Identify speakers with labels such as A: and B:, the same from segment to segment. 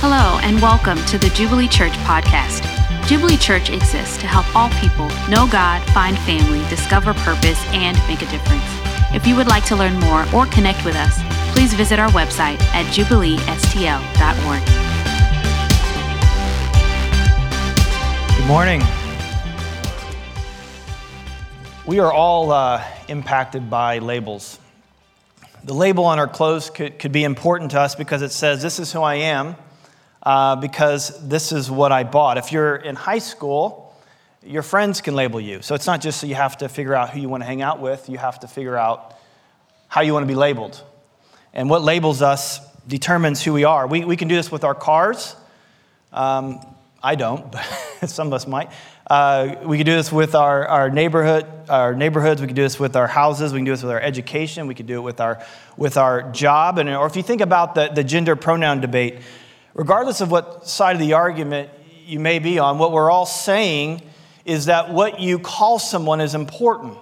A: Hello, and welcome to the Jubilee Church podcast. Jubilee Church exists to help all people know God, find family, discover purpose, and make a difference. If you would like to learn more or connect with us, please visit our website at jubileestl.org.
B: Good morning. We are all uh, impacted by labels. The label on our clothes could, could be important to us because it says, This is who I am uh, because this is what I bought. If you're in high school, your friends can label you. So it's not just so you have to figure out who you want to hang out with, you have to figure out how you want to be labeled. And what labels us determines who we are. We, we can do this with our cars. Um, I don't, but some of us might. Uh, we can do this with our, our neighborhood, our neighborhoods. We can do this with our houses. We can do this with our education. We can do it with our, with our job. And, or if you think about the, the gender pronoun debate, regardless of what side of the argument you may be on, what we're all saying is that what you call someone is important.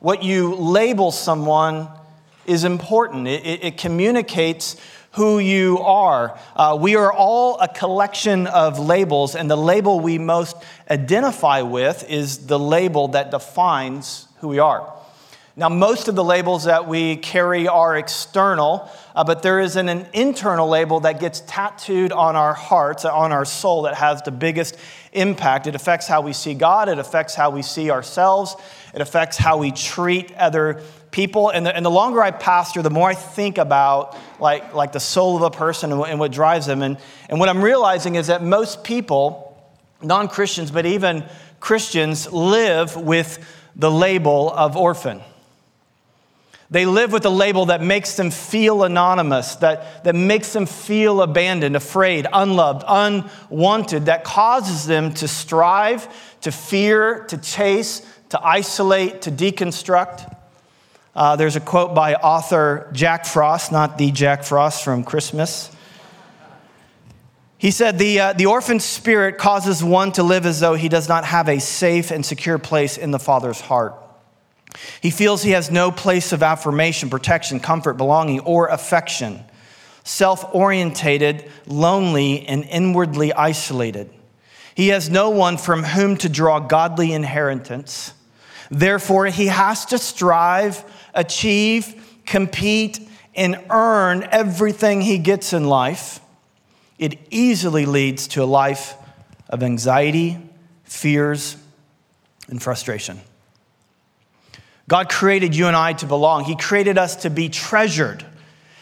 B: What you label someone is important. It, it, it communicates who you are. Uh, we are all a collection of labels, and the label we most identify with is the label that defines who we are. Now, most of the labels that we carry are external, uh, but there is an, an, internal label that gets tattooed on our hearts, on our soul, that has the biggest impact. It affects how we see God, it affects how we see ourselves, it affects how we treat other people. And the, and the longer I pastor, the more I think about like, like the soul of a person and what, and what drives them. And, and what I'm realizing is that most people, non Christians, but even Christians, live with the label of orphan. They live with a label that makes them feel anonymous, that, that makes them feel abandoned, afraid, unloved, unwanted, that causes them to strive, to fear, to chase, to isolate, to deconstruct. Uh, there's a quote by author Jack Frost, not the Jack Frost from Christmas. He said, the, uh, the orphan spirit causes one to live as though he does not have a safe and secure place in the Father's heart. He feels he has no place of affirmation, protection, comfort, belonging, or affection. Self orientated, lonely, and inwardly isolated. He has no one from whom to draw godly inheritance. Therefore, he has to strive, achieve, compete, and earn everything he gets in life. It easily leads to a life of anxiety, fears, and frustration. God created you and I to belong. He created us to be treasured.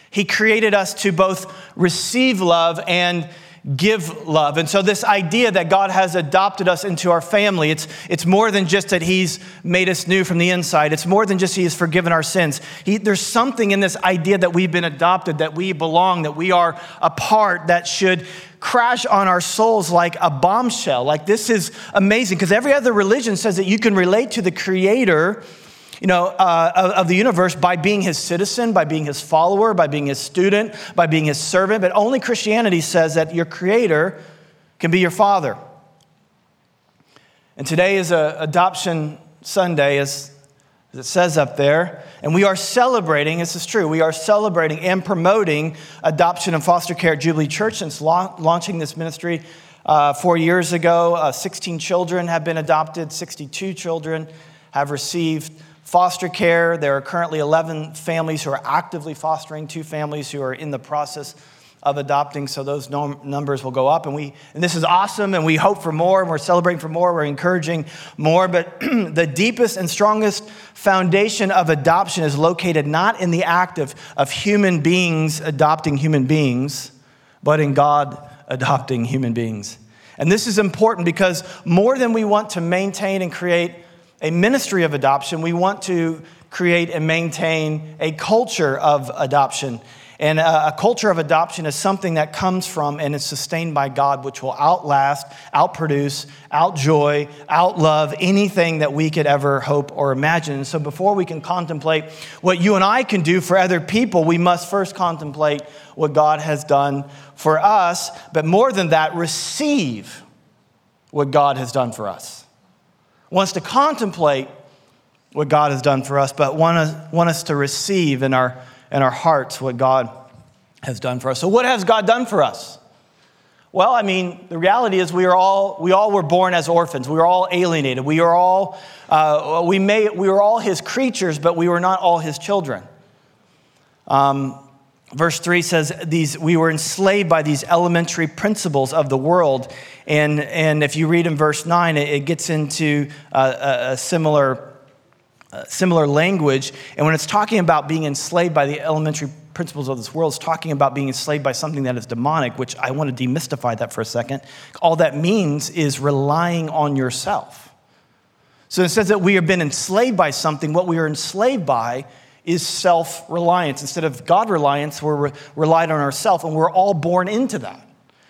B: He created us to both receive love and give love. And so, this idea that God has adopted us into our family, it's, it's more than just that He's made us new from the inside. It's more than just He has forgiven our sins. He, there's something in this idea that we've been adopted, that we belong, that we are a part that should crash on our souls like a bombshell. Like, this is amazing because every other religion says that you can relate to the Creator you know, uh, of, of, the universe by being his citizen, by being his follower, by being his student, by being his servant. But only Christianity says that your creator can be your father. And today is a adoption Sunday, as, as it says up there. And we are celebrating, this is true, we are celebrating and promoting adoption and foster care at Jubilee Church since la- launching this ministry uh, four years ago. Uh, 16 children have been adopted, 62 children have received foster care. There are currently 11 families who are actively fostering, two families who are in the process of adopting, so those numbers will go up. And, we, and this is awesome, and we hope for more, and we're celebrating for more, we're encouraging more. But the deepest and strongest foundation of adoption is located not in the act of, of human beings adopting human beings, but in God adopting human beings. And this is important because more than we want to maintain and create a ministry of adoption, we want to create and maintain a culture of adoption. And a, culture of adoption is something that comes from and is sustained by God, which will outlast, outproduce, outjoy, outlove anything that we could ever hope or imagine. So, before we can contemplate what you and I can do for other people, we must first contemplate what God has done for us. But more than that, receive what God has done for us wants to contemplate what God has done for us, but want us, want us to receive in our, in our hearts what God has done for us. So, what has God done for us? Well, I mean, the reality is we are all we all were born as orphans. We were all alienated. We are all uh, we may we were all his creatures, but we were not all his children. Um, verse 3 says these we were enslaved by these elementary principles of the world. And, and if you read in verse 9 it, it gets into uh, a, a similar, similar language. And when it's talking about being enslaved by the elementary principles of this world it's talking about being enslaved by something that is demonic which i want to demystify that for a second. All that means is relying on yourself. So it says that we have been enslaved by something. What we are enslaved by is self reliance. Instead of God reliance, we're re- relied on ourselves, and we're all born into that.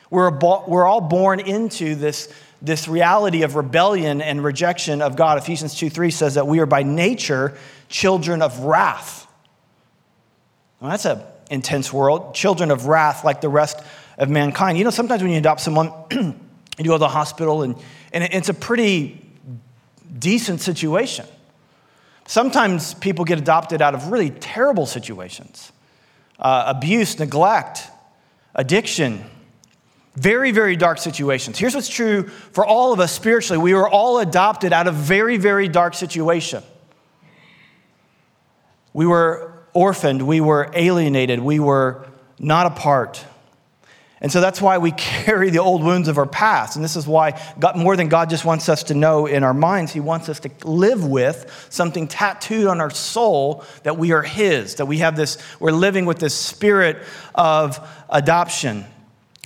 B: We're, bo- we're all born into this, this reality of rebellion and rejection of God. Ephesians 2 3 says that we are by nature children of wrath. Well, that's an intense world. Children of wrath, like the rest of mankind. You know, sometimes when you adopt someone, you go to the hospital, and, and it's a pretty decent situation. Sometimes people get adopted out of really terrible situations. Uh, abuse, neglect, addiction, very, very dark situations. Here's what's true for all of us spiritually. We were all adopted out of very, very dark situation. We were orphaned, we were alienated, we were not a part and so that's why we carry the old wounds of our past. And this is why, God, more than God just wants us to know in our minds, He wants us to live with something tattooed on our soul that we are His, that we have this, we're living with this spirit of adoption.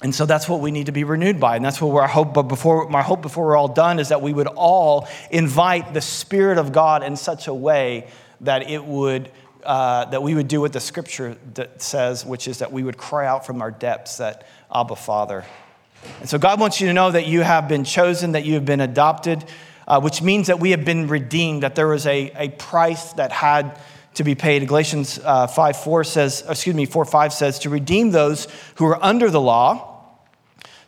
B: And so that's what we need to be renewed by. And that's what our hope, but before, my hope before we're all done is that we would all invite the Spirit of God in such a way that it would uh, that we would do what the scripture says, which is that we would cry out from our depths that Abba, Father. And so God wants you to know that you have been chosen, that you have been adopted, uh, which means that we have been redeemed, that there was a, a price that had to be paid. Galatians uh, 5 4 says, excuse me, 4 5 says, to redeem those who are under the law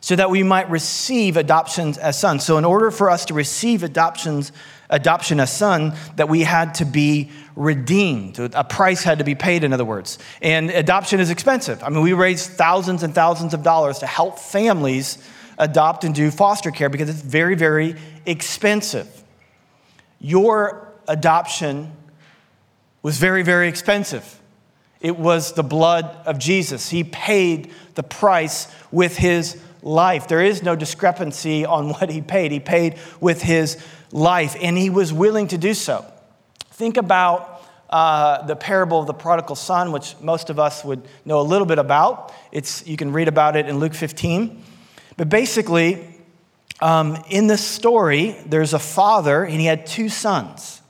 B: so that we might receive adoptions as sons. So, in order for us to receive adoptions, adoption as son, that we had to be redeemed. A price had to be paid, in other words. And adoption is expensive. I mean, we raise thousands and thousands of dollars to help families adopt and do foster care because it's very, very expensive. Your adoption was very, very expensive. It was the blood of Jesus. He paid the price with his life. There is no discrepancy on what he paid. He paid with his life, and he was willing to do so. Think about uh, the parable of the prodigal son, which most of us would know a little bit about. It's, you can read about it in Luke 15. But basically, um, in this story, there's a father, and he had two sons.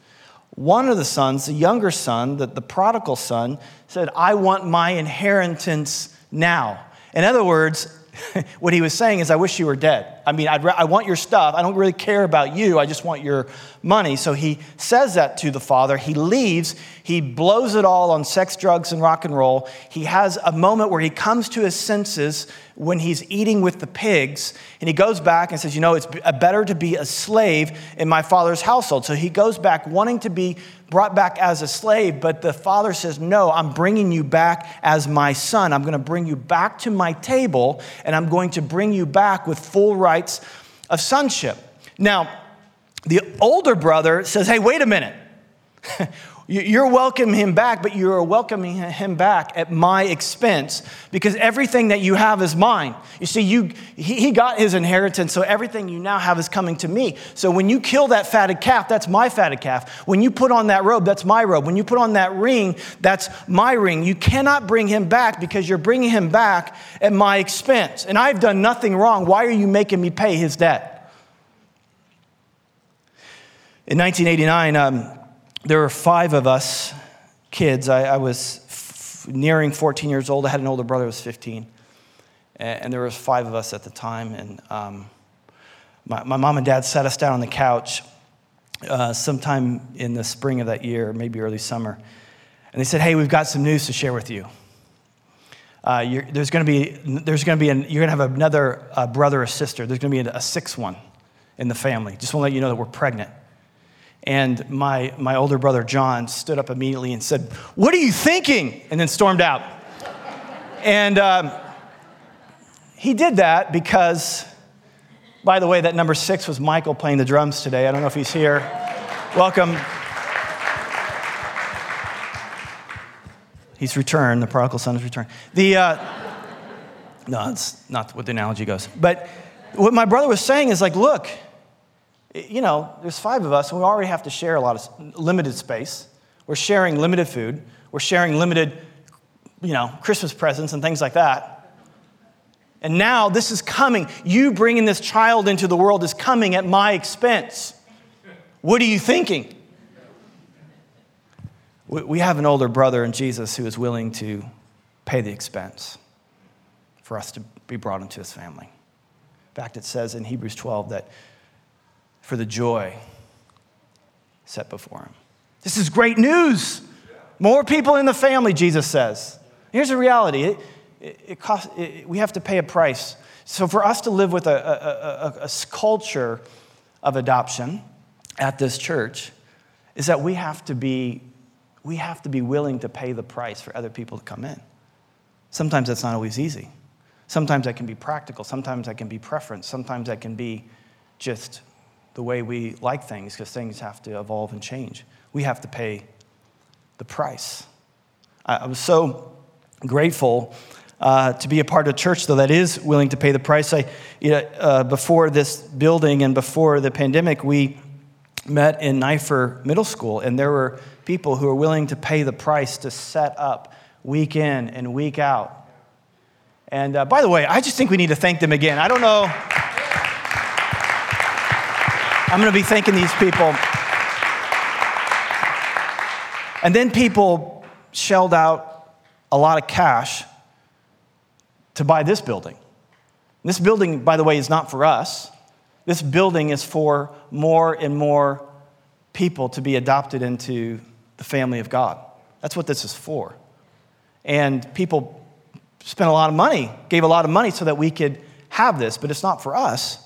B: One of the sons, the younger son, the, the prodigal son, said, I want my inheritance now. In other words, what he was saying is, I wish you were dead. I mean, re- I want your stuff. I don't really care about you. I just want your money. So he says that to the father. He leaves. He blows it all on sex, drugs, and rock and roll. He has a moment where he comes to his senses when he's eating with the pigs. And he goes back and says, You know, it's uh, better to be a slave in my father's household. So he goes back wanting to be brought back as a slave, but the father says, No, I'm bringing you back as my son. I'm going to bring you back to my table, and I'm going to bring you back with full rights of sonship. Now, the older brother says, Hey, wait a minute. You're welcoming him back, but you're welcoming him back at my expense because everything that you have is mine. You see, you, he, he got his inheritance, so everything you now have is coming to me. So when you kill that fatted calf, that's my fatted calf. When you put on that robe, that's my robe. When you put on that ring, that's my ring. You cannot bring him back because you're bringing him back at my expense. And I've done nothing wrong. Why are you making me pay his debt? In 1989, um, there were five of us kids. I, I was f- nearing 14 years old. I had an older brother who was 15. And, and there was five of us at the time. And um, my, my, mom and dad sat us down on the couch uh, sometime in the spring of that year, maybe early summer. And they said, hey, we've got some news to share with you. Uh, there's going to be, there's going to be an, you're going to have another uh, brother or sister. There's going to be a, a sixth one in the family. Just want to let you know that we're pregnant. And my, my older brother John stood up immediately and said, What are you thinking? And then stormed out. and um, he did that because, by the way, that number six was Michael playing the drums today. I don't know if he's here. Welcome. He's returned. The prodigal son has returned. The, uh, no, that's not what the analogy goes. But what my brother was saying is like, look, you know, there's five of us, and we already have to share a lot of limited space. We're sharing limited food. We're sharing limited, you know, Christmas presents and things like that. And now this is coming. You bringing this child into the world is coming at my expense. What are you thinking? We have an older brother in Jesus who is willing to pay the expense for us to be brought into his family. In fact, it says in Hebrews 12 that for the joy set before him. This is great news. More people in the family, Jesus says. Here's the reality it, it, it costs, it, we have to pay a price. So, for us to live with a, a, a, a culture of adoption at this church, is that we have to be we have to be willing to pay the price for other people to come in. Sometimes that's not always easy. Sometimes that can be practical. Sometimes that can be preference. Sometimes that can be just the way we like things because things have to evolve and change. We have to pay the price. I was so grateful uh, to be a part of a church, though, that is willing to pay the price. I, you know, uh, before this building and before the pandemic, we met in Nipher Middle School, and there were people who were willing to pay the price to set up week in and week out. And uh, by the way, I just think we need to thank them again. I don't know. I'm going to be thanking these people. And then people shelled out a lot of cash to buy this building. This building, by the way, is not for us. This building is for more and more people to be adopted into the family of God. That's what this is for. And people spent a lot of money, gave a lot of money so that we could have this, but it's not for us,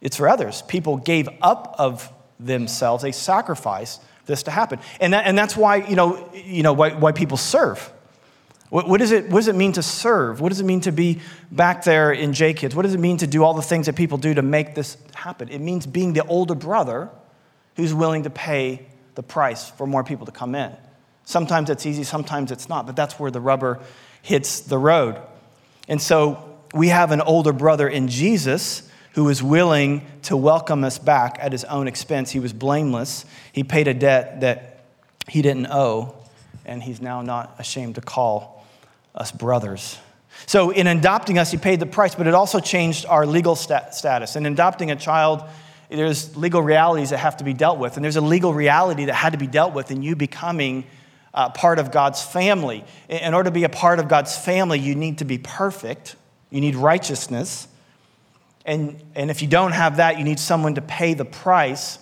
B: it's for others. People gave up of themselves, they sacrificed this to happen. And, that, and that's why, you know, you know why, why people serve. What, what, is it, what does it mean to serve? What does it mean to be back there in J Kids? What does it mean to do all the things that people do to make this happen? It means being the older brother who's willing to pay the price for more people to come in. Sometimes it's easy, sometimes it's not, but that's where the rubber hits the road. And so we have an older brother in Jesus who is willing to welcome us back at his own expense. He was blameless, he paid a debt that he didn't owe, and he's now not ashamed to call us brothers. So, in adopting us, he paid the price, but it also changed our legal stat- status. In adopting a child, there's legal realities that have to be dealt with, and there's a legal reality that had to be dealt with in you becoming uh, part of God's family. In order to be a part of God's family, you need to be perfect, you need righteousness. And, and if you don't have that, you need someone to pay the price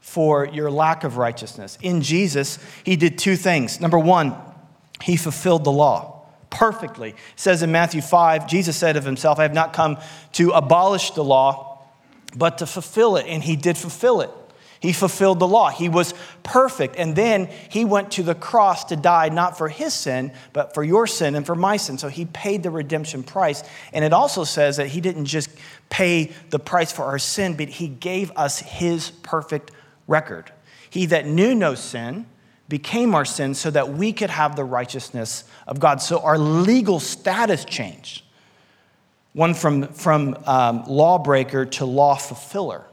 B: for your lack of righteousness. In Jesus, he did two things. Number one, he fulfilled the law perfectly. It says in Matthew 5, Jesus said of himself, I have not come to abolish the law, but to fulfill it. And he did fulfill it. He fulfilled the law. He was perfect. And then he went to the cross to die, not for his sin, but for your sin and for my sin. So he paid the redemption price. And it also says that he didn't just pay the price for our sin, but he gave us his perfect record. He that knew no sin, became our sin so that we could have the righteousness of God. So our legal status changed. One from, from um, lawbreaker to law fulfiller.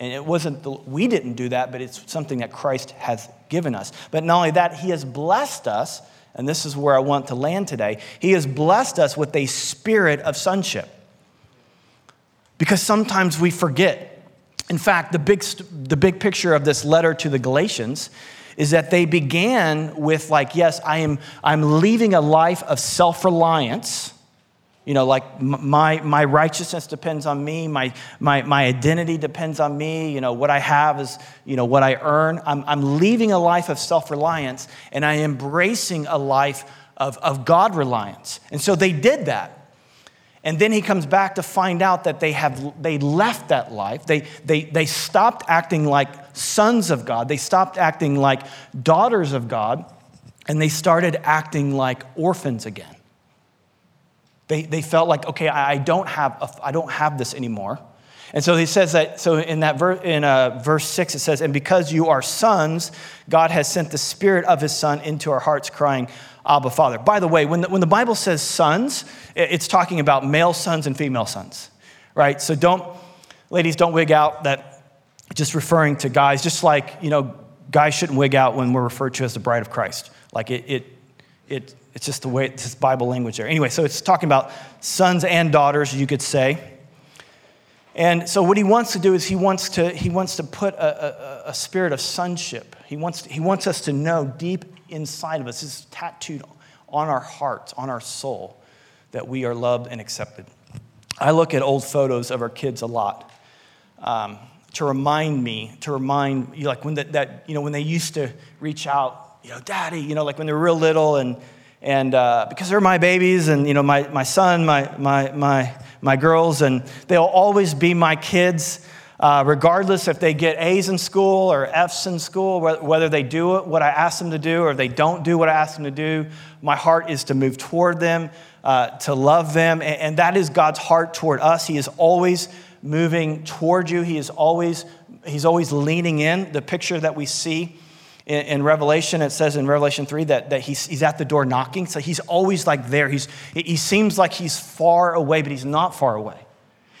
B: And it wasn't, the, we didn't do that, but it's something that Christ has given us. But not only that, He has blessed us, and this is where I want to land today. He has blessed us with a spirit of sonship. Because sometimes we forget. In fact, the big, the big picture of this letter to the Galatians is that they began with like yes i am i'm leaving a life of self-reliance you know like my my righteousness depends on me my my my identity depends on me you know what i have is you know what i earn i'm, I'm leaving a life of self-reliance and i am embracing a life of, of god reliance and so they did that and then he comes back to find out that they have they left that life. They, they, they stopped acting like sons of God. They stopped acting like daughters of God. And they started acting like orphans again. They, they felt like, okay, I don't have, a, I don't have this anymore. And so he says that, so in that ver, in uh, verse six, it says, and because you are sons, God has sent the spirit of his son into our hearts, crying, Abba, Father. By the way, when the, when the Bible says sons, it's talking about male sons and female sons, right? So don't, ladies, don't wig out that just referring to guys, just like, you know, guys shouldn't wig out when we're referred to as the bride of Christ. Like it, it, it it's just the way, it's Bible language there. Anyway, so it's talking about sons and daughters, you could say. And so what he wants to do is he wants to, he wants to put a, a, a spirit of sonship. He wants, he wants us to know deep inside of us, is tattooed on our hearts, on our soul, that we are loved and accepted. I look at old photos of our kids a lot um, to remind me, to remind you, like when that, that, you know, when they used to reach out, you know, daddy, you know, like when they're real little and and uh, because they're my babies and you know my, my son my, my, my, my girls and they'll always be my kids uh, regardless if they get a's in school or f's in school whether they do what i ask them to do or they don't do what i ask them to do my heart is to move toward them uh, to love them and, and that is god's heart toward us. He is always moving toward you. He is always he's always leaning in. The picture that we see in, in, Revelation, it says in Revelation 3 that, that he's, he's at the door knocking. So he's always like there. He's, he seems like he's far away, but he's not far away.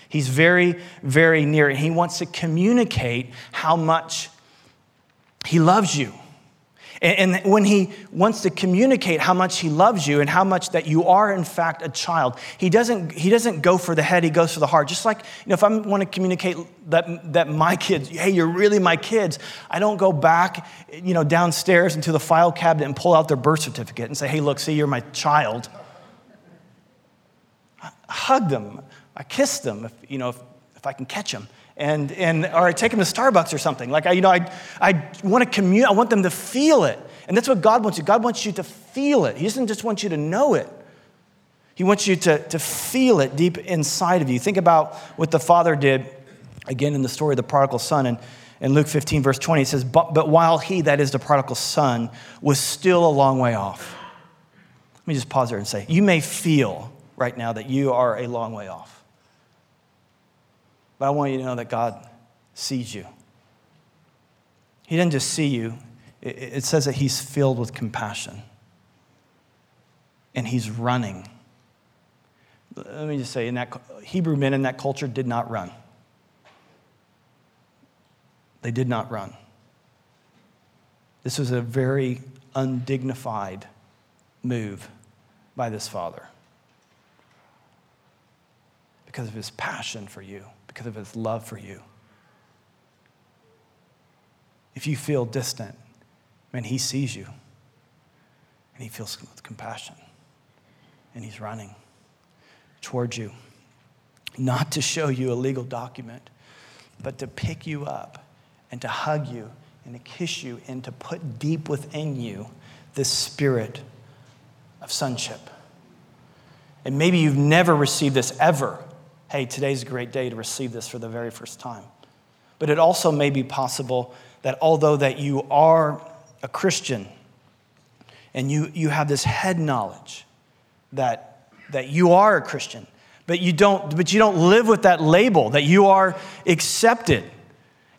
B: He's very, very near. And he wants to communicate how much he loves you. And when he wants to communicate how much he loves you and how much that you are, in fact, a child, he doesn't, he doesn't go for the head, he goes for the heart. Just like, you know, if I want to communicate that, that my kids, hey, you're really my kids, I don't go back, you know, downstairs into the file cabinet and pull out their birth certificate and say, hey, look, see, you're my child. I hug them, I kiss them, if, you know, if, if I can catch them and, and or I take them to Starbucks or something. Like, I, you know, I, I want to commute, I want them to feel it. And that's what God wants you. God wants you to feel it. He doesn't just want you to know it. He wants you to, to feel it deep inside of you. Think about what the Father did, again, in the story of the prodigal son. And in Luke 15, verse 20, it says, but, but while he, that is the prodigal son, was still a long way off. Let me just pause there and say, you may feel right now that you are a long way off. But I want you to know that God sees you. He didn't just see you, it says that He's filled with compassion. And He's running. Let me just say, in that, Hebrew men in that culture did not run. They did not run. This was a very undignified move by this father because of his passion for you because of his love for you. If you feel distant, man, he sees you and he feels compassion and he's running towards you. Not to show you a legal document, but to pick you up and to hug you and to kiss you and to put deep within you this spirit of sonship. And maybe you've never received this ever hey, today's a great day to receive this for the very first time. But it also may be possible that although that you are a Christian and you, you have this head knowledge that, that you are a Christian, but you, don't, but you don't live with that label, that you are accepted.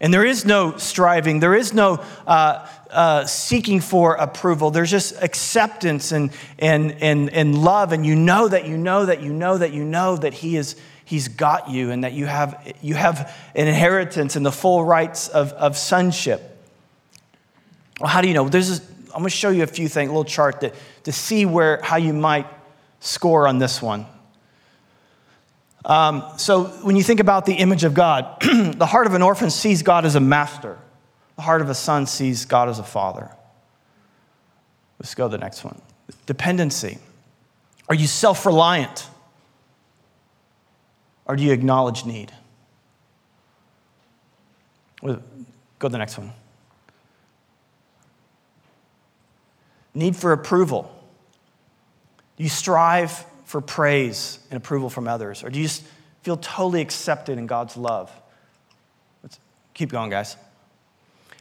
B: And there is no striving, there is no uh, uh, seeking for approval. There's just acceptance and, and, and, and love. And you know that you know that you know that you know that He is he's got you and that you have, you have an inheritance and the full rights of, of sonship. Well, how do you know? There's this, I'm going to show you a few things, a little chart to, to see where, how you might score on this one. Um, so when you think about the image of God, the heart of an orphan sees God as a master. The heart of a son sees God as a father. Let's go to the next one. Dependency. Are you self reliant? Or do you acknowledge need? Go to the next one. Need for approval. Do you strive for praise and approval from others? Or do you feel totally accepted in God's love? Let's keep going, guys.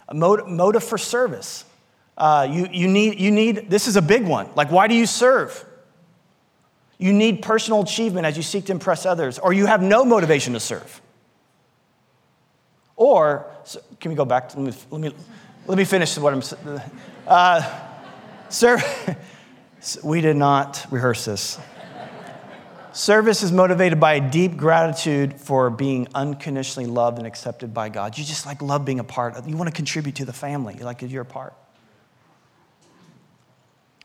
B: A motive, motive for service. Uh, you, you, need, you need, this is a big one. Like, why do you serve? You need personal achievement as you seek to impress others, or you have no motivation to serve. Or, so, can we go back? To, let, me, let, me, let me finish what I'm. Uh, sir, we did not rehearse this. Service is motivated by a deep gratitude for being unconditionally loved and accepted by God. You just like love being a part of, you want to contribute to the family, You like you're a part.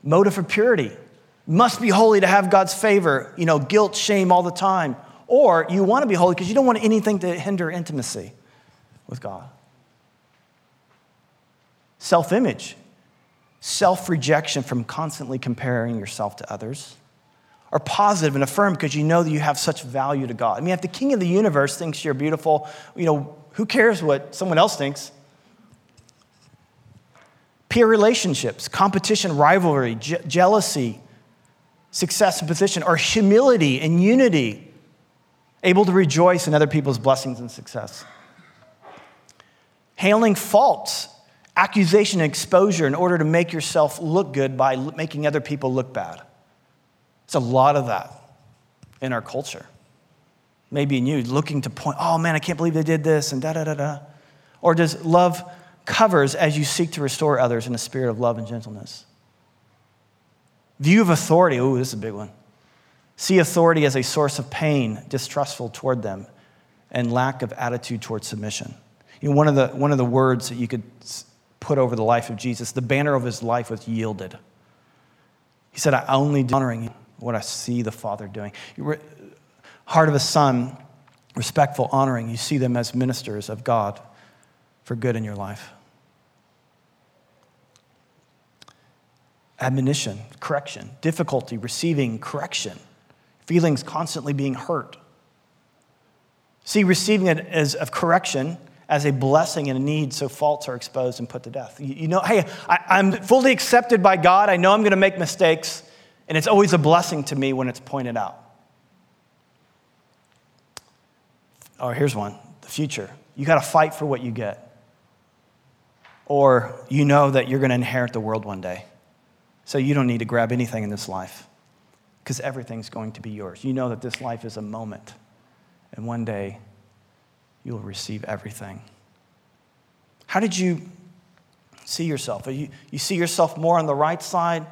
B: Motive for purity must be holy to have God's favor, you know, guilt, shame all the time. Or you want to be holy because you don't want anything to hinder intimacy with God. Self image, self rejection from constantly comparing yourself to others. Are positive and affirm because you know that you have such value to God. I mean, if the king of the universe thinks you're beautiful, you know, who cares what someone else thinks? Peer relationships, competition, rivalry, je- jealousy, success and position, or humility and unity, able to rejoice in other people's blessings and success. Hailing faults, accusation, and exposure in order to make yourself look good by making other people look bad. It's a lot of that in our culture. Maybe in you, looking to point, oh man, I can't believe they did this, and da da da da. Or does love covers as you seek to restore others in a spirit of love and gentleness? View of authority. Ooh, this is a big one. See authority as a source of pain, distrustful toward them, and lack of attitude toward submission. You know, one of the, one of the words that you could put over the life of Jesus, the banner of his life was yielded. He said, I only do honoring what I see the Father doing. Heart of a son, respectful, honoring, you see them as ministers of God for good in your life. Admonition, correction, difficulty receiving correction, feelings constantly being hurt. See, receiving it as of correction as a blessing and a need so faults are exposed and put to death. You, you know, hey, I, am fully accepted by God. I know I'm going to make mistakes, and it's always a blessing to me when it's pointed out. Oh, here's one the future. You got to fight for what you get. Or you know that you're going to inherit the world one day. So you don't need to grab anything in this life because everything's going to be yours. You know that this life is a moment, and one day you'll receive everything. How did you see yourself? You, you see yourself more on the right side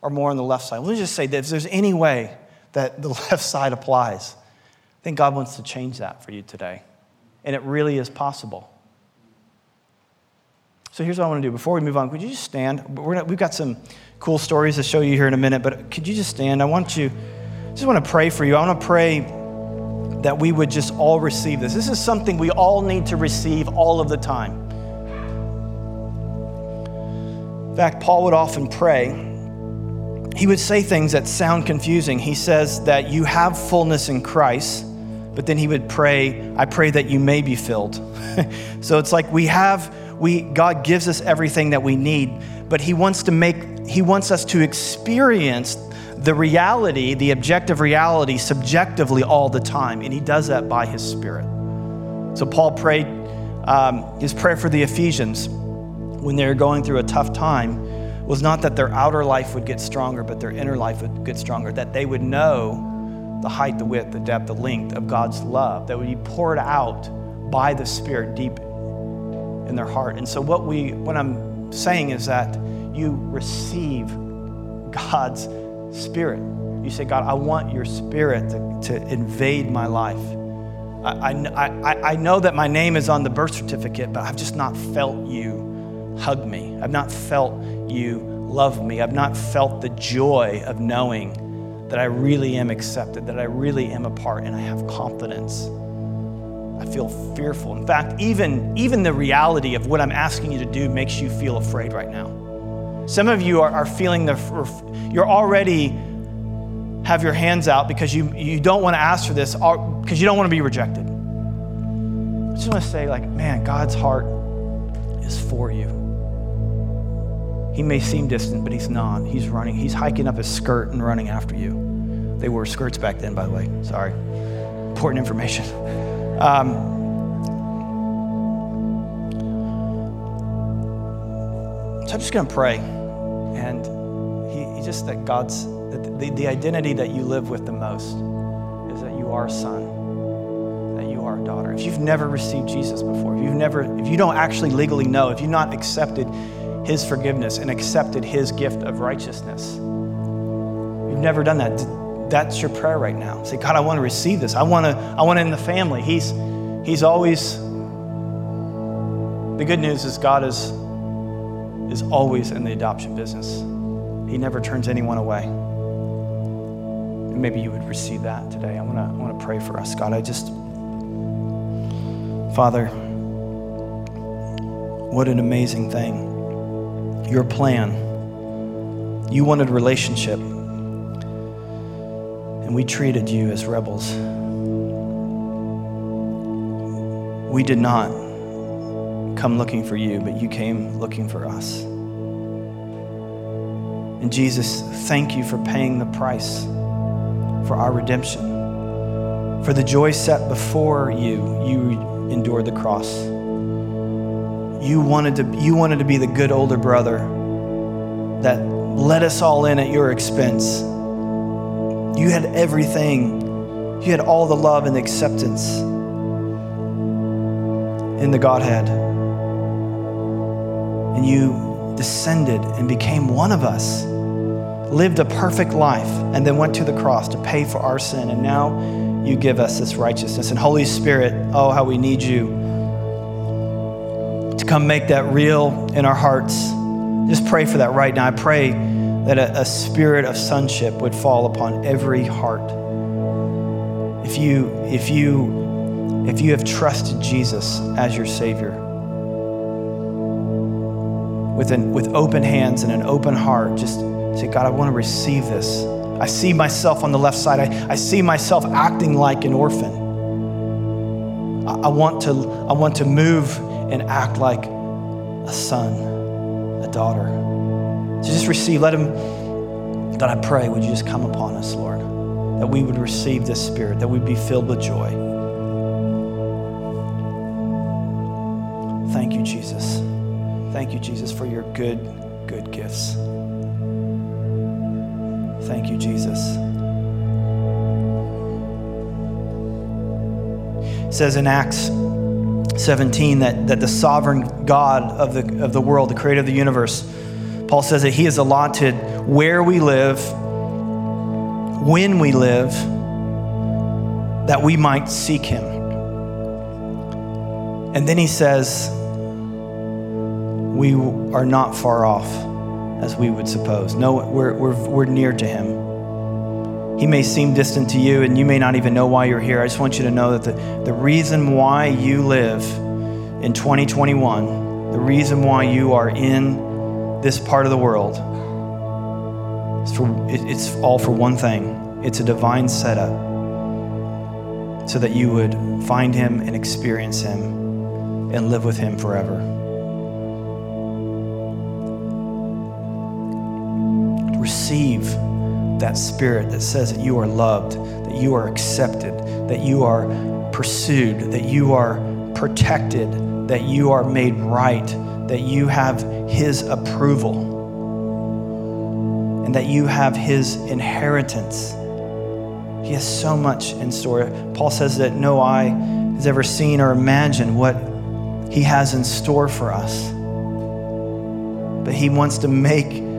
B: or more on the left side? Let me just say that if there's any way that the left side applies, I think God wants to change that for you today. And it really is possible. So here's what I want to do. Before we move on, could you just stand? We're, we've got some cool stories to show you here in a minute, but could you just stand? I want you, I just want to pray for you. I want to pray that we would just all receive this. This is something we all need to receive all of the time. In fact, Paul would often pray. He would say things that sound confusing. He says that you have fullness in Christ, but then he would pray, I pray that you may be filled. so it's like we have, we, God gives us everything that we need, but he wants to make he wants us to experience the reality, the objective reality, subjectively all the time. And he does that by his spirit. So Paul prayed um, his prayer for the Ephesians when they were going through a tough time was not that their outer life would get stronger, but their inner life would get stronger, that they would know the height, the width, the depth, the length of God's love that would be poured out by the Spirit deep in their heart. And so what we what I'm saying is that you receive God's Spirit. You say, God, I want your Spirit to, to invade my life. I, I, I know that my name is on the birth certificate, but I've just not felt you hug me. I've not felt you love me. I've not felt the joy of knowing that I really am accepted, that I really am a part, and I have confidence. I feel fearful. In fact, even, even the reality of what I'm asking you to do makes you feel afraid right now. Some of you are, are feeling the, you're already have your hands out because you, you don't want to ask for this because you don't want to be rejected. I just want to say, like, man, God's heart is for you. He may seem distant, but he's not. He's running. He's hiking up his skirt and running after you. They wore skirts back then, by the way. Sorry. Important information. Um, so I'm just going to pray. And he, he just that God's that the, the identity that you live with the most is that you are a son, that you are a daughter. If you've never received Jesus before, if you've never, if you don't actually legally know, if you've not accepted his forgiveness and accepted his gift of righteousness, you've never done that. That's your prayer right now. Say, God, I want to receive this. I want to, I want it in the family. He's, he's always, the good news is God is, is always in the adoption business. He never turns anyone away. And maybe you would receive that today. I want to I want to pray for us. God, I just Father, what an amazing thing. Your plan. You wanted relationship. And we treated you as rebels. We did not come looking for you, but you came looking for us. And Jesus, thank you for paying the price for our redemption. For the joy set before you, you endured the cross. You wanted to, you wanted to be the good older brother that let us all in at your expense. You had everything. You had all the love and acceptance in the Godhead. And you descended and became one of us lived a perfect life, and then went to the cross to pay for our sin. And now you give us this righteousness. And Holy Spirit, oh, how we need you to come make that real in our hearts. Just pray for that right now. I pray that a, a spirit of sonship would fall upon every heart. If you, if you, if you have trusted Jesus as your Savior, with, an, with open hands and an open heart, just Say, God, I want to receive this. I see myself on the left side. I, I see myself acting like an orphan. I, I, want to, I want to move and act like a son, a daughter. So just receive. Let him, God, I pray, would you just come upon us, Lord? That we would receive this spirit, that we'd be filled with joy. Thank you, Jesus. Thank you, Jesus, for your good, good gifts. Thank you, Jesus. It says in Acts 17 that, that the sovereign God of the, of the world, the creator of the universe, Paul says that he has allotted where we live, when we live, that we might seek him. And then he says, we are not far off as we would suppose. No, we're, we're, we're near to Him. He may seem distant to you, and you may not even know why you're here. I just want you to know that the, the reason why you live in 2021, the reason why you are in this part of the world, is for, it's all for one thing it's a divine setup so that you would find Him and experience Him and live with Him forever. receive that spirit that says that you are loved, that you are accepted, that you are pursued, that you are protected, that you are made right, that you have His approval, and that you have His inheritance. He has so much in store. Paul says that no eye has ever seen or imagined what He has in store for us. But He wants to make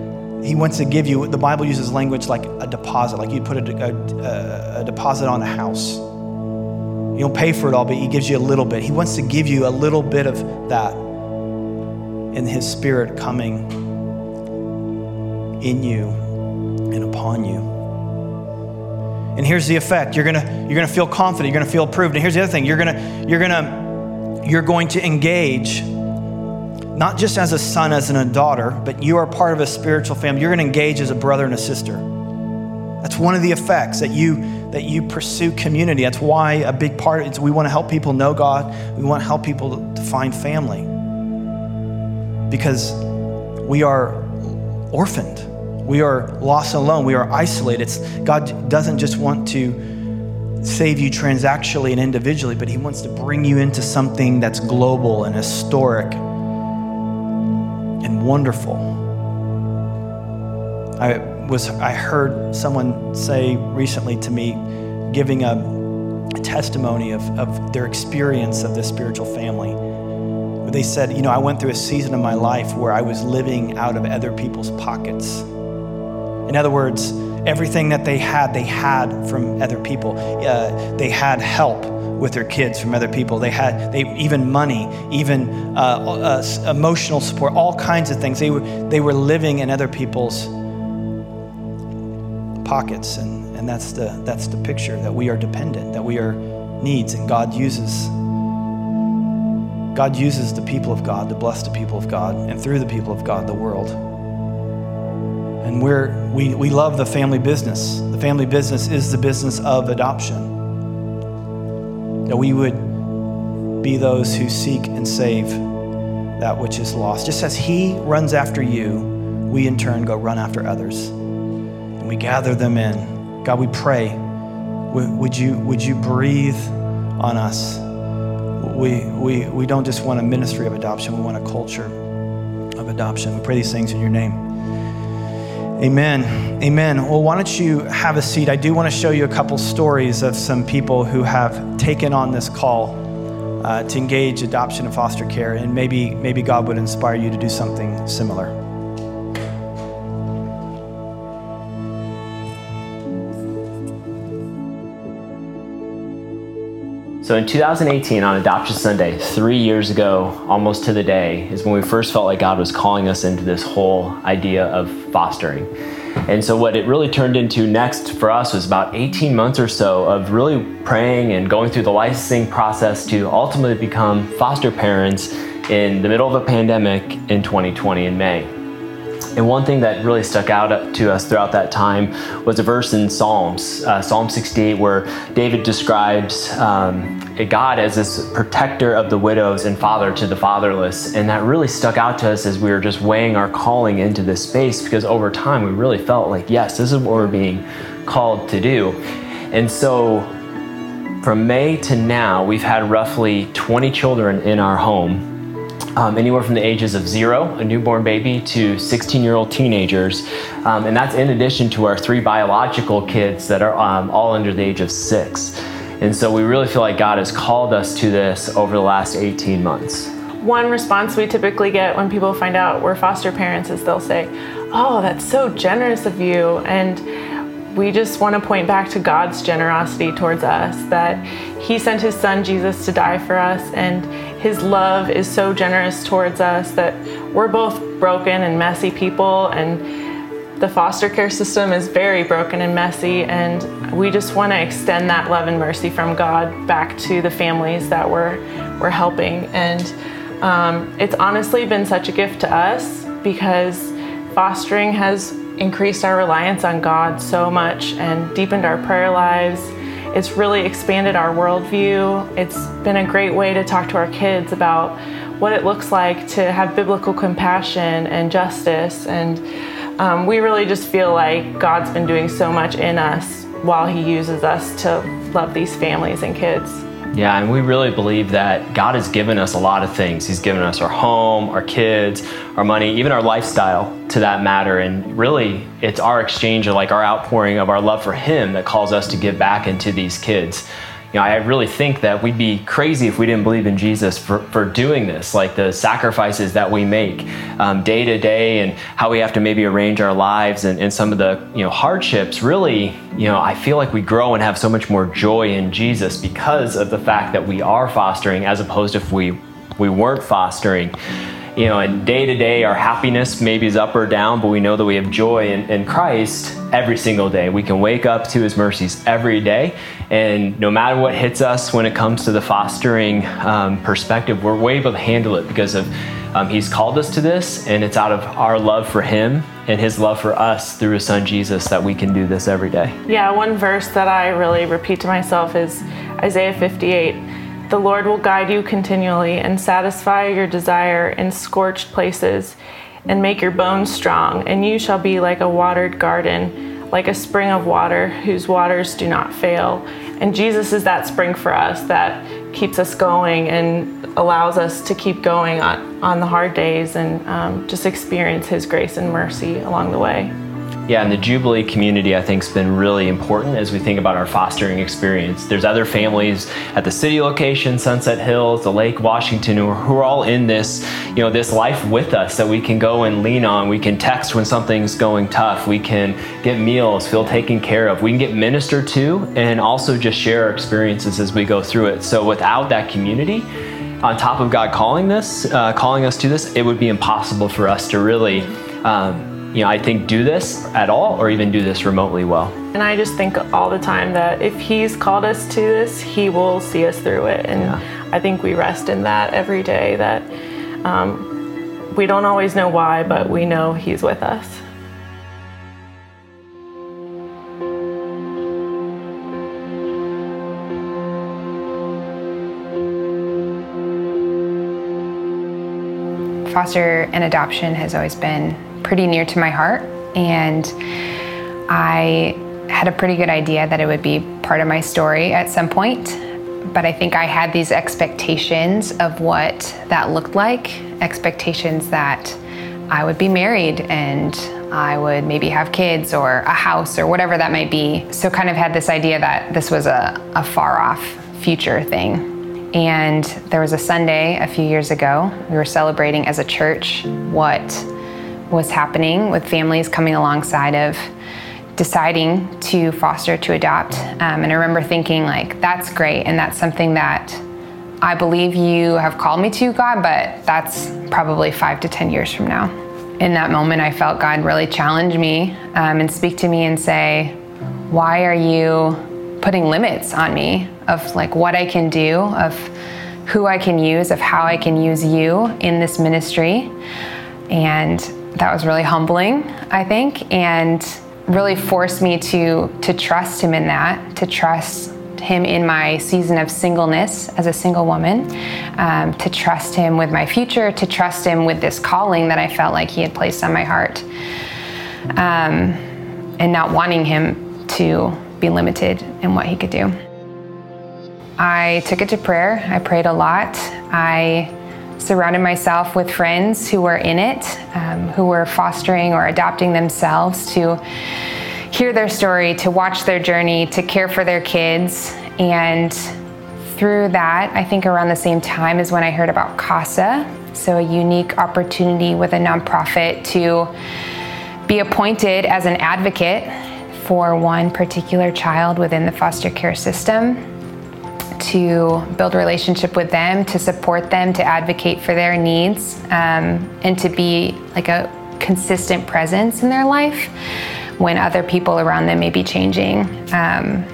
B: he wants to give you, the Bible uses language like a deposit, like you'd put a, a, a, deposit on a house. You don't pay for it all, but He gives you a little bit. He wants to give you a little bit of that in His Spirit coming in you and upon you. And here's the effect. You're gonna, you're gonna feel confident, you're gonna feel approved. And here's the other thing, you're gonna, you're gonna, you're going to engage not just as a son, as a daughter, but you are part of a spiritual family. You're going to engage as a brother and a sister. That's one of the effects that you that you pursue community. That's why a big part is we want to help people know God. We want to help people to find family. Because we are orphaned. We are lost alone. We are isolated. It's, God doesn't just want to save you transactionally and individually, but He wants to bring you into something that's global and historic and wonderful. I, was I heard someone say recently to me, giving a, a testimony of, of their experience of this spiritual family. They said, you know, I went through a season of my life where I was living out of other people's pockets. In other words, everything that they had, they had from other people. Uh, they had help with their kids from other people. They had they even money, even uh, uh, emotional support, all kinds of things. They were they were living in other people's pockets, and, and that's the that's the picture that we are dependent, that we are needs, and God uses God uses the people of God to bless the people of God, and through the people of God, the world. And we're, we, we love the family business. The family business is the business of adoption. That we would be those who seek and save that which is lost. Just as He runs after you, we in turn go run after others. And we gather them in. God, we pray, would you, would you breathe on us? We, we, we don't just want a ministry of adoption, we want a culture of adoption. We pray these things in your name. Amen. Amen. Well, why don't you have a seat? I do want to show you a couple stories of some people who have taken on this call uh, to engage adoption and foster care, and maybe, maybe God would inspire you to do something similar.
C: So in 2018, on Adoption Sunday, three years ago, almost to the day, is when we first felt like God was calling us into this whole idea of fostering. And so, what it really turned into next for us was about 18 months or so of really praying and going through the licensing process to ultimately become foster parents in the middle of a pandemic in 2020 in May. And one thing that really stuck out to us throughout that time was a verse in Psalms, uh, Psalm 68, where David describes um, God as this protector of the widows and father to the fatherless. And that really stuck out to us as we were just weighing our calling into this space because over time we really felt like, yes, this is what we're being called to do. And so from May to now, we've had roughly 20 children in our home um, anywhere from the ages of zero, a newborn baby, to 16 year old teenagers. Um, and that's in addition to our three biological kids that are um, all under the age of six. And so we really feel like God has called us to this over the last 18 months.
D: One response we typically get when people find out we're foster parents is they'll say, Oh, that's so generous of you. And we just want to point back to God's generosity towards us that He sent His Son Jesus to die for us, and His love is so generous towards us that we're both broken and messy people, and the foster care system is very broken and messy, and we just want to extend that love and mercy from God back to the families that we're, we're helping. And um, it's honestly been such a gift to us because fostering has increased our reliance on God so much and deepened our prayer lives. It's really expanded our worldview. It's been a great way to talk to our kids about what it looks like to have biblical compassion and justice. And um, we really just feel like God's been doing so much in us while He uses us to love these families and kids.
C: Yeah, and we really believe that God has given us a lot of things. He's given us our home, our kids, our money, even our lifestyle to that matter. And really, it's our exchange of like our outpouring of our love for Him that calls us to give back into these kids you know, I really think that we'd be crazy if we didn't believe in Jesus for, for doing this, like the sacrifices that we make um, day to day and how we have to maybe arrange our lives and, and some of the, you know, hardships. Really, you know, I feel like we grow and have so much more joy in Jesus because of the fact that we are fostering as opposed to if we, we weren't fostering you know, and day to day, our happiness maybe is up or down, but we know that we have joy in, in, Christ every single day. We can wake up to His mercies every day, and no matter what hits us when it comes to the fostering um, perspective, we're able to handle it because of um, He's called us to this, and it's out of our love for Him and His love for us through His Son Jesus that we can do this every day.
D: Yeah, one verse that I really repeat to myself is Isaiah 58 the Lord will guide you continually and satisfy your desire in scorched places and make your bones strong, and you shall be like a watered garden, like a spring of water whose waters do not fail. And Jesus is that spring for us that keeps us going and allows us to keep going on, on the hard days and um, just experience His grace and mercy along the way.
C: Yeah, and the Jubilee community I think has been really important as we think about our fostering experience. There's other families at the city location, Sunset Hills, the Lake Washington, who are, all in this, you know, this life with us that we can go and lean on. We can text when something's going tough. We can get meals, feel taken care of. We can get ministered to, and also just share our experiences as we go through it. So without that community, on top of God calling this, uh, calling us to this, it would be impossible for us to really. Um, you know, I think do this at all or even do this remotely well.
D: And I just think all the time that if He's called us to this, He will see us through it. And yeah. I think we rest in that every day that um, we don't always know why, but we know He's with us.
E: Foster and adoption has always been pretty near to my heart. And I had a pretty good idea that it would be part of my story at some point. But I think I had these expectations of what that looked like expectations that I would be married and I would maybe have kids or a house or whatever that might be. So, kind of had this idea that this was a, a far off future thing. And there was a Sunday a few years ago, we were celebrating as a church what was happening with families coming alongside of deciding to foster to adopt. Um, and i remember thinking like that's great. And that's something that i believe you have called me to god but that's probably five to ten years from now. In that moment i felt god really challenge me um, and speak to me and say why are you putting limits on me of like what i can do of who i can use of how i can use you in this ministry? And that was really humbling, I think, and really forced me to to trust him in that, to trust him in my season of singleness as a single woman, um, to trust him with my future, to trust him with this calling that I felt like he had placed on my heart, um, and not wanting him to be limited in what he could do. I took it to prayer. I prayed a lot. I surrounded myself with friends who were in it, um, who were fostering or adopting themselves to hear their story, to watch their journey, to care for their kids. And through that, I think around the same time is when I heard about CASA, so a unique opportunity with a nonprofit to be appointed as an advocate for one particular child within the foster care system to build a relationship with them, to support them, to advocate for their needs, um, and to be like a consistent presence in their life when other people around them may be changing. Um,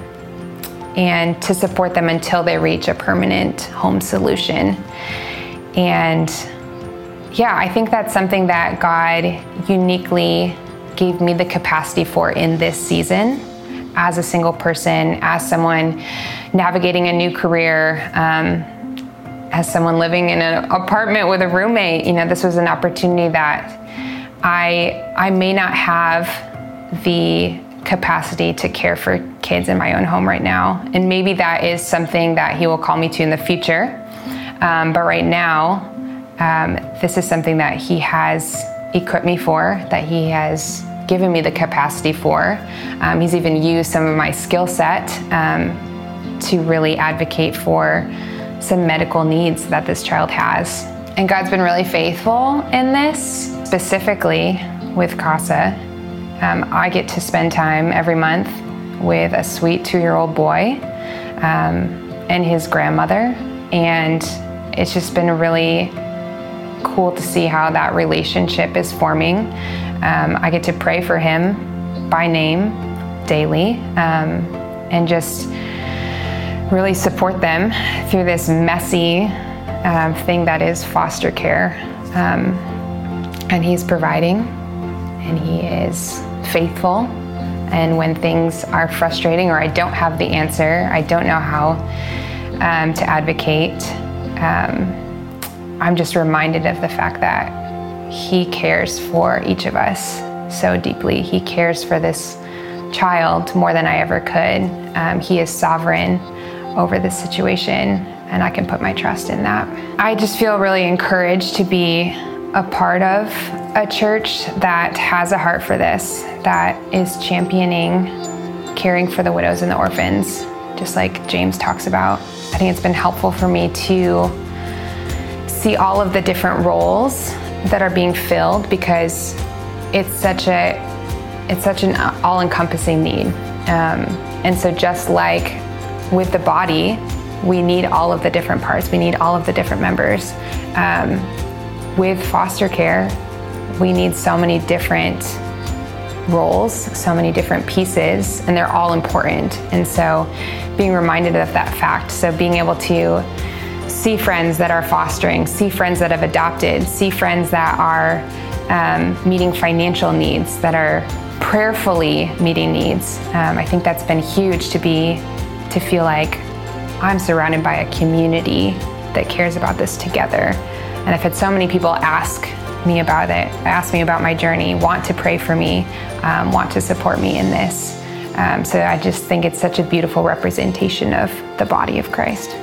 E: and to support them until they reach a permanent home solution. And yeah, I think that's something that God uniquely gave me the capacity for in this season as a single person, as someone navigating a new career, um, as someone living in an apartment with a roommate. You know, this was an opportunity that I I may not have the capacity to care for kids in my own home right now, and maybe that is something that He will call me to in the future. Um, but right now, um, this is something that He has equipped me for, that He has given me the capacity for. Um, he's even used some of my skill set um, to really advocate for some medical needs that this child has. And God's been really faithful in this, specifically with CASA. Um, I get to spend time every month with a sweet two year old boy um, and his grandmother. And it's just been really cool to see how that relationship is forming. Um, I get to pray for him by name daily um, and just really support them through this messy uh, thing that is foster care. Um, and he's providing and he is faithful. And when things are frustrating or I don't have the answer, I don't know how um, to advocate, um, I'm just reminded of the fact that he cares for each of us so deeply. He cares for this child more than I ever could. Um, he is sovereign over this situation, and I can put my trust in that. I just feel really encouraged to be a part of a church that has a heart for this, that is championing caring for the widows and the orphans, just like James talks about. I think it's been helpful for me to see all of the different roles that are being filled because it's such a it's such an all-encompassing need. Um, and so just like with the body, we need all of the different parts. We need all of the different members. Um, with foster care, we need so many different roles, so many different pieces, and they're all important. And so being reminded of that fact, so being able to see friends that are fostering, see friends that have adopted, see friends that are um, meeting financial needs, that are prayerfully meeting needs. Um, I think that's been huge to be, to feel like I'm surrounded by a community that cares about this together. And I've had so many people ask me about it, ask me about my journey, want to pray for me, um, want to support me in this. Um, so I just think it's such a beautiful representation of the body of Christ.